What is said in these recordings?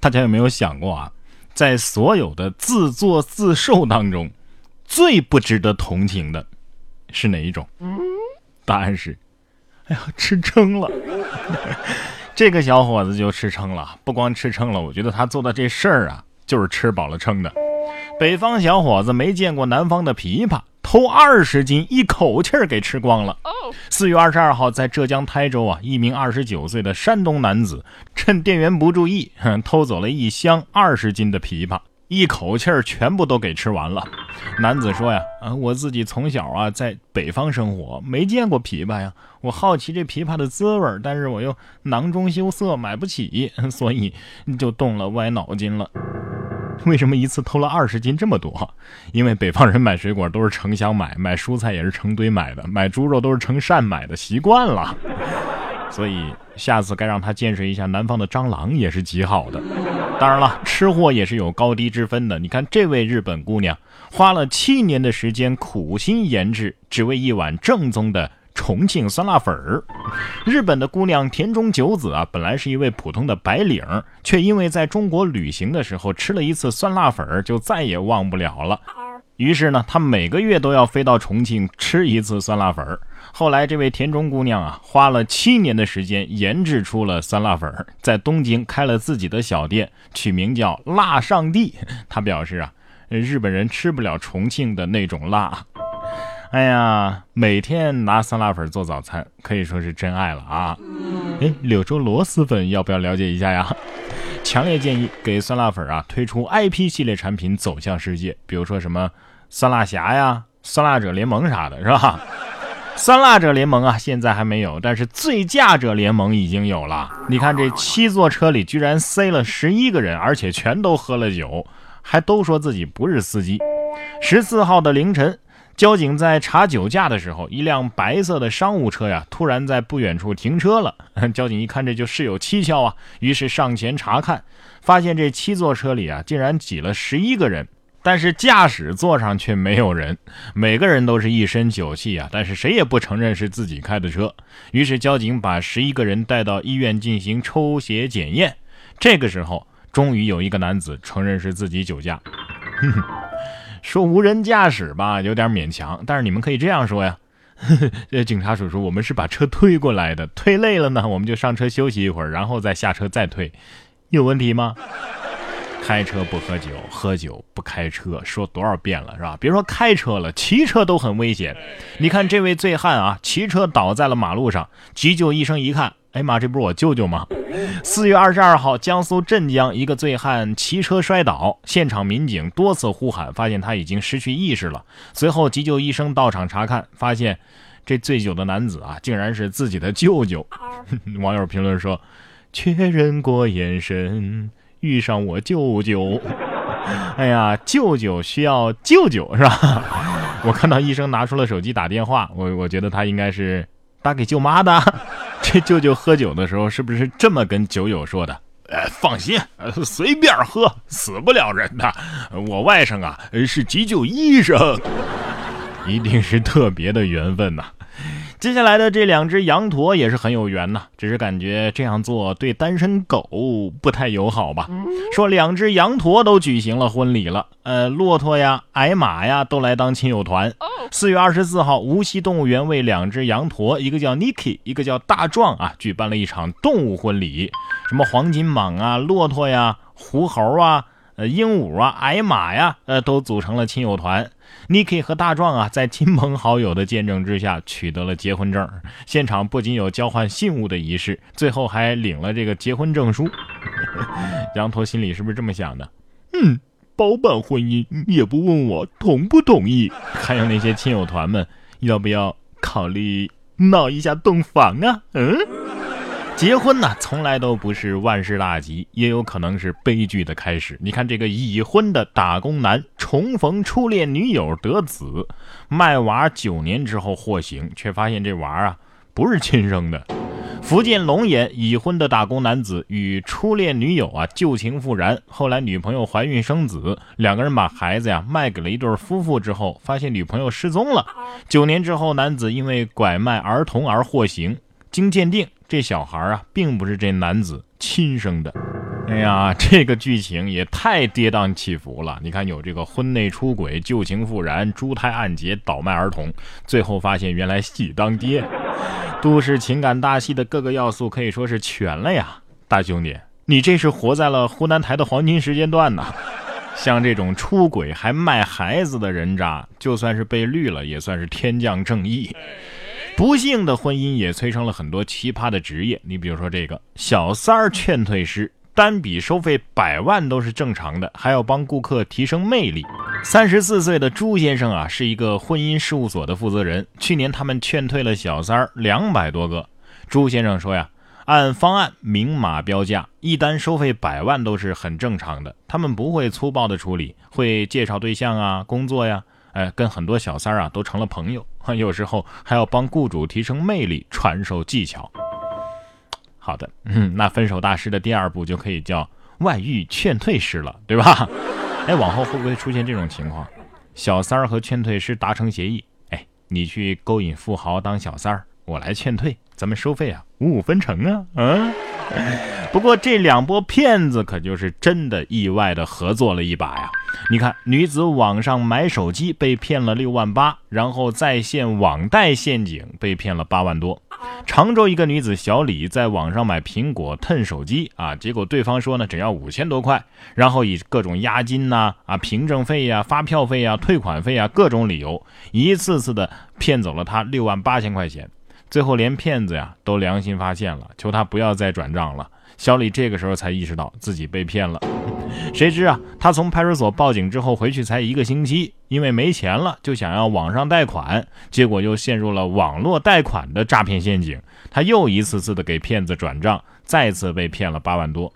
大家有没有想过啊？在所有的自作自受当中，最不值得同情的是哪一种？答案是，哎呀，吃撑了。这个小伙子就吃撑了，不光吃撑了，我觉得他做的这事儿啊，就是吃饱了撑的。北方小伙子没见过南方的枇杷。偷二十斤，一口气儿给吃光了。四月二十二号，在浙江台州啊，一名二十九岁的山东男子趁店员不注意，偷走了一箱二十斤的枇杷，一口气儿全部都给吃完了。男子说呀，啊，我自己从小啊在北方生活，没见过枇杷呀，我好奇这枇杷的滋味，但是我又囊中羞涩，买不起，所以就动了歪脑筋了。为什么一次偷了二十斤这么多？因为北方人买水果都是成箱买，买蔬菜也是成堆买的，买猪肉都是成扇买的，习惯了。所以下次该让他见识一下南方的蟑螂也是极好的。当然了，吃货也是有高低之分的。你看这位日本姑娘，花了七年的时间苦心研制，只为一碗正宗的。重庆酸辣粉儿，日本的姑娘田中久子啊，本来是一位普通的白领，却因为在中国旅行的时候吃了一次酸辣粉儿，就再也忘不了了。于是呢，她每个月都要飞到重庆吃一次酸辣粉儿。后来，这位田中姑娘啊，花了七年的时间研制出了酸辣粉儿，在东京开了自己的小店，取名叫“辣上帝”。她表示啊，日本人吃不了重庆的那种辣。哎呀，每天拿酸辣粉做早餐，可以说是真爱了啊！哎，柳州螺蛳粉要不要了解一下呀？强烈建议给酸辣粉啊推出 IP 系列产品走向世界，比如说什么酸辣侠呀、酸辣者联盟啥的，是吧？酸辣者联盟啊，现在还没有，但是醉驾者联盟已经有了。你看这七座车里居然塞了十一个人，而且全都喝了酒，还都说自己不是司机。十四号的凌晨。交警在查酒驾的时候，一辆白色的商务车呀，突然在不远处停车了。交警一看，这就事有蹊跷啊，于是上前查看，发现这七座车里啊，竟然挤了十一个人，但是驾驶座上却没有人，每个人都是一身酒气啊，但是谁也不承认是自己开的车。于是交警把十一个人带到医院进行抽血检验，这个时候，终于有一个男子承认是自己酒驾。说无人驾驶吧，有点勉强，但是你们可以这样说呀，这警察叔叔，我们是把车推过来的，推累了呢，我们就上车休息一会儿，然后再下车再推，有问题吗？开车不喝酒，喝酒不开车，说多少遍了是吧？别说开车了，骑车都很危险。你看这位醉汉啊，骑车倒在了马路上，急救医生一看。哎妈，这不是我舅舅吗？四月二十二号，江苏镇江一个醉汉骑车摔倒，现场民警多次呼喊，发现他已经失去意识了。随后急救医生到场查看，发现这醉酒的男子啊，竟然是自己的舅舅。网友评论说：“确认过眼神，遇上我舅舅。”哎呀，舅舅需要舅舅是吧？我看到医生拿出了手机打电话，我我觉得他应该是打给舅妈的。这舅舅喝酒的时候是不是这么跟酒友说的？哎，放心，随便喝，死不了人的。我外甥啊是急救医生，一定是特别的缘分呐。接下来的这两只羊驼也是很有缘呐，只是感觉这样做对单身狗不太友好吧？说两只羊驼都举行了婚礼了，呃，骆驼呀、矮马呀都来当亲友团。四月二十四号，无锡动物园为两只羊驼，一个叫 Niki，一个叫大壮啊，举办了一场动物婚礼。什么黄金蟒啊、骆驼呀、狐猴啊。呃，鹦鹉啊，矮马呀，呃，都组成了亲友团。Niki 和大壮啊，在亲朋好友的见证之下，取得了结婚证。现场不仅有交换信物的仪式，最后还领了这个结婚证书。羊驼心里是不是这么想的？嗯，包办婚姻也不问我同不同意。还有那些亲友团们，要不要考虑闹一下洞房啊？嗯。结婚呢，从来都不是万事大吉，也有可能是悲剧的开始。你看，这个已婚的打工男重逢初恋女友得子，卖娃九年之后获刑，却发现这娃啊不是亲生的。福建龙岩已婚的打工男子与初恋女友啊旧情复燃，后来女朋友怀孕生子，两个人把孩子呀卖给了一对夫妇之后，发现女朋友失踪了。九年之后，男子因为拐卖儿童而获刑，经鉴定。这小孩啊，并不是这男子亲生的。哎呀，这个剧情也太跌宕起伏了。你看，有这个婚内出轨、旧情复燃、珠胎暗结、倒卖儿童，最后发现原来喜当爹，都市情感大戏的各个要素可以说是全了呀，大兄弟，你这是活在了湖南台的黄金时间段呐！像这种出轨还卖孩子的人渣，就算是被绿了，也算是天降正义。不幸的婚姻也催生了很多奇葩的职业，你比如说这个小三儿劝退师。单笔收费百万都是正常的，还要帮顾客提升魅力。三十四岁的朱先生啊，是一个婚姻事务所的负责人。去年他们劝退了小三儿两百多个。朱先生说呀，按方案明码标价，一单收费百万都是很正常的。他们不会粗暴的处理，会介绍对象啊、工作呀，哎，跟很多小三儿啊都成了朋友。有时候还要帮雇主提升魅力，传授技巧。好的，那分手大师的第二步就可以叫外遇劝退师了，对吧？哎，往后会不会出现这种情况？小三儿和劝退师达成协议，哎，你去勾引富豪当小三儿，我来劝退，咱们收费啊，五五分成啊，嗯。不过这两波骗子可就是真的意外的合作了一把呀！你看，女子网上买手机被骗了六万八，然后在线网贷陷阱被骗了八万多。常州一个女子小李在网上买苹果 Ten 手机啊，结果对方说呢只要五千多块，然后以各种押金呐、啊凭证费呀、发票费呀、退款费啊各种理由，一次次的骗走了她六万八千块钱。最后连骗子呀都良心发现了，求他不要再转账了。小李这个时候才意识到自己被骗了。谁知啊，他从派出所报警之后回去才一个星期，因为没钱了，就想要网上贷款，结果又陷入了网络贷款的诈骗陷阱。他又一次次的给骗子转账，再次被骗了八万多。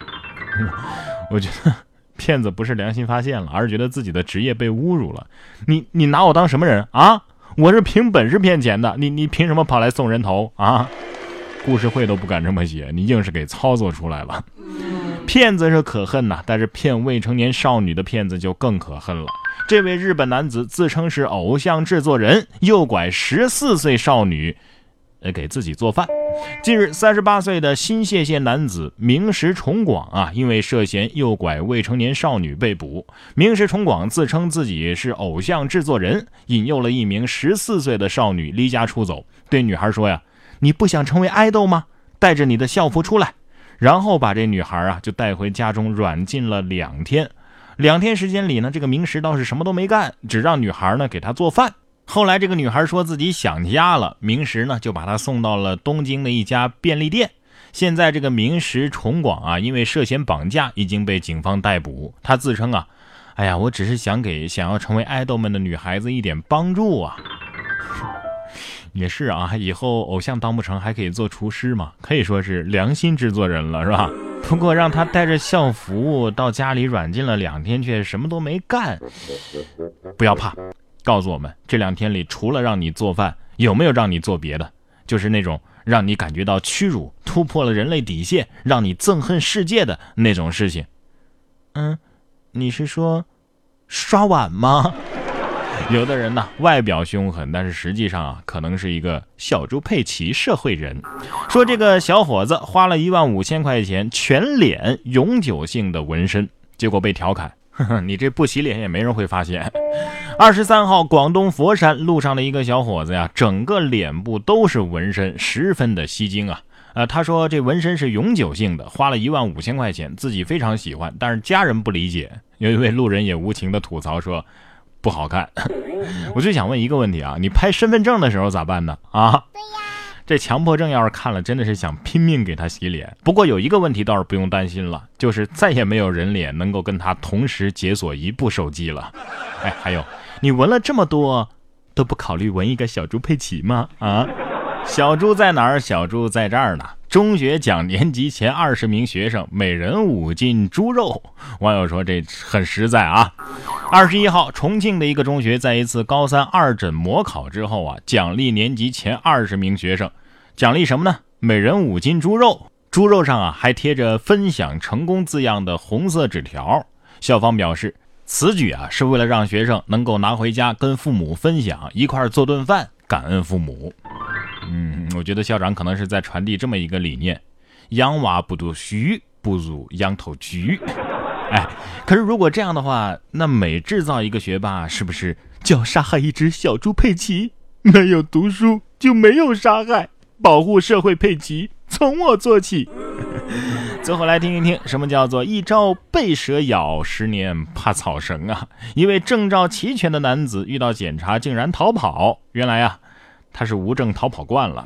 我觉得骗子不是良心发现了，而是觉得自己的职业被侮辱了。你你拿我当什么人啊？我是凭本事骗钱的，你你凭什么跑来送人头啊？故事会都不敢这么写，你硬是给操作出来了。骗子是可恨呐，但是骗未成年少女的骗子就更可恨了。这位日本男子自称是偶像制作人，诱拐十四岁少女。呃，给自己做饭。近日，三十八岁的新泻县男子明石崇广啊，因为涉嫌诱拐未成年少女被捕。明石崇广自称自己是偶像制作人，引诱了一名十四岁的少女离家出走，对女孩说呀：“你不想成为爱豆吗？带着你的校服出来。”然后把这女孩啊就带回家中软禁了两天。两天时间里呢，这个明石倒是什么都没干，只让女孩呢给他做饭。后来，这个女孩说自己想家了，明石呢就把她送到了东京的一家便利店。现在，这个明石崇广啊，因为涉嫌绑架，已经被警方逮捕。他自称啊，哎呀，我只是想给想要成为爱豆们的女孩子一点帮助啊。也是啊，以后偶像当不成，还可以做厨师嘛，可以说是良心制作人了，是吧？不过让他带着校服到家里软禁了两天，却什么都没干，不要怕。告诉我们，这两天里除了让你做饭，有没有让你做别的？就是那种让你感觉到屈辱、突破了人类底线、让你憎恨世界的那种事情。嗯，你是说刷碗吗？有的人呢，外表凶狠，但是实际上啊，可能是一个小猪佩奇社会人。说这个小伙子花了一万五千块钱，全脸永久性的纹身，结果被调侃。呵呵，你这不洗脸也没人会发现。二十三号，广东佛山路上的一个小伙子呀，整个脸部都是纹身，十分的吸睛啊。呃，他说这纹身是永久性的，花了一万五千块钱，自己非常喜欢，但是家人不理解。有一位路人也无情的吐槽说，不好看。我就想问一个问题啊，你拍身份证的时候咋办呢？啊？对呀。这强迫症要是看了，真的是想拼命给他洗脸。不过有一个问题倒是不用担心了，就是再也没有人脸能够跟他同时解锁一部手机了。哎，还有，你纹了这么多，都不考虑纹一个小猪佩奇吗？啊，小猪在哪儿？小猪在这儿呢。中学讲年级前二十名学生每人五斤猪肉，网友说这很实在啊。二十一号，重庆的一个中学在一次高三二诊模考之后啊，奖励年级前二十名学生，奖励什么呢？每人五斤猪肉，猪肉上啊还贴着“分享成功”字样的红色纸条。校方表示，此举啊是为了让学生能够拿回家跟父母分享，一块做顿饭，感恩父母。嗯，我觉得校长可能是在传递这么一个理念：养娃不读书，不如养头猪。哎，可是如果这样的话，那每制造一个学霸，是不是就要杀害一只小猪佩奇？没有读书就没有杀害，保护社会佩奇从我做起。最后来听一听，什么叫做一朝被蛇咬，十年怕草绳啊？一位证照齐全的男子遇到检查竟然逃跑，原来啊。他是无证逃跑惯了。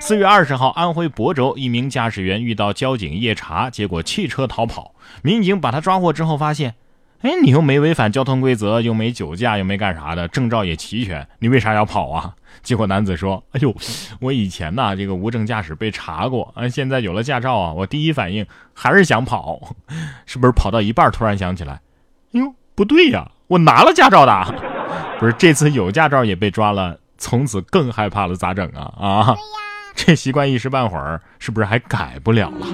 四月二十号，安徽亳州一名驾驶员遇到交警夜查，结果弃车逃跑。民警把他抓获之后，发现，哎，你又没违反交通规则，又没酒驾，又没干啥的，证照也齐全，你为啥要跑啊？结果男子说：“哎呦，我以前呐，这个无证驾驶被查过，啊，现在有了驾照啊，我第一反应还是想跑，是不是？跑到一半突然想起来，哎呦，不对呀，我拿了驾照的，不是这次有驾照也被抓了。”从此更害怕了，咋整啊？啊，这习惯一时半会儿是不是还改不了了？